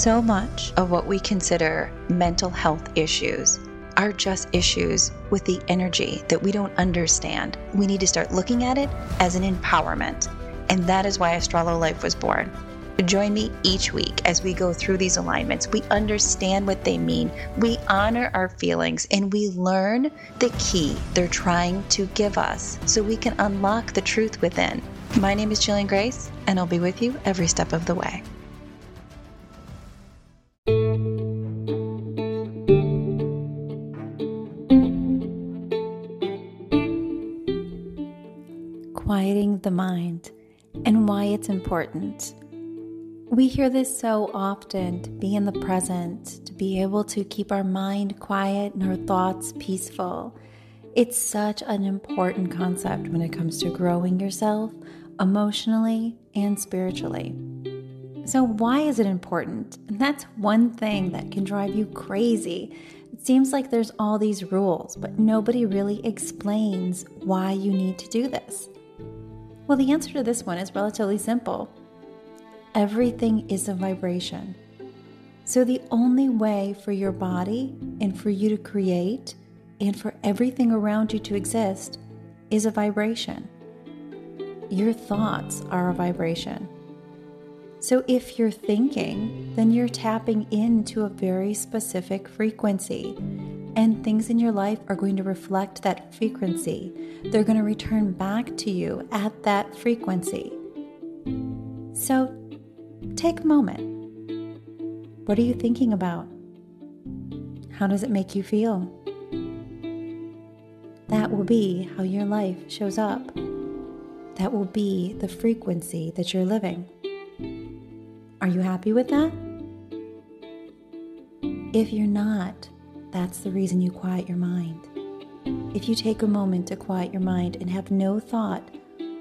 So much of what we consider mental health issues are just issues with the energy that we don't understand. We need to start looking at it as an empowerment. And that is why Astralo Life was born. Join me each week as we go through these alignments. We understand what they mean, we honor our feelings, and we learn the key they're trying to give us so we can unlock the truth within. My name is Jillian Grace, and I'll be with you every step of the way. Quieting the mind and why it's important. We hear this so often to be in the present, to be able to keep our mind quiet and our thoughts peaceful. It's such an important concept when it comes to growing yourself emotionally and spiritually. So, why is it important? And that's one thing that can drive you crazy. It seems like there's all these rules, but nobody really explains why you need to do this. Well, the answer to this one is relatively simple Everything is a vibration. So, the only way for your body and for you to create and for everything around you to exist is a vibration. Your thoughts are a vibration. So, if you're thinking, then you're tapping into a very specific frequency, and things in your life are going to reflect that frequency. They're going to return back to you at that frequency. So, Take a moment. What are you thinking about? How does it make you feel? That will be how your life shows up. That will be the frequency that you're living. Are you happy with that? If you're not, that's the reason you quiet your mind. If you take a moment to quiet your mind and have no thought,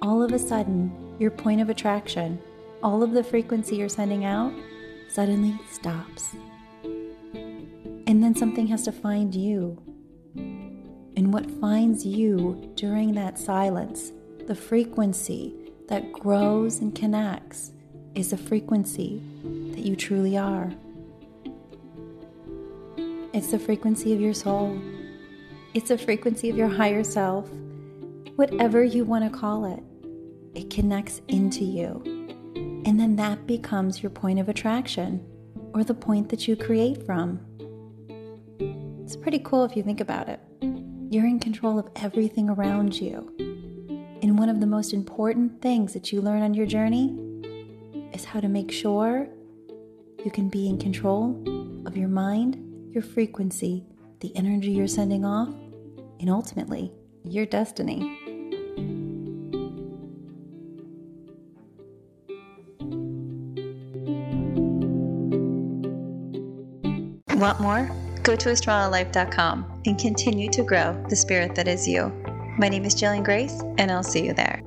all of a sudden, your point of attraction all of the frequency you're sending out suddenly stops. And then something has to find you. And what finds you during that silence, the frequency that grows and connects, is the frequency that you truly are. It's the frequency of your soul. It's the frequency of your higher self. Whatever you want to call it, it connects into you. And then that becomes your point of attraction or the point that you create from. It's pretty cool if you think about it. You're in control of everything around you. And one of the most important things that you learn on your journey is how to make sure you can be in control of your mind, your frequency, the energy you're sending off, and ultimately, your destiny. Want more? Go to astralolife.com and continue to grow the spirit that is you. My name is Jillian Grace, and I'll see you there.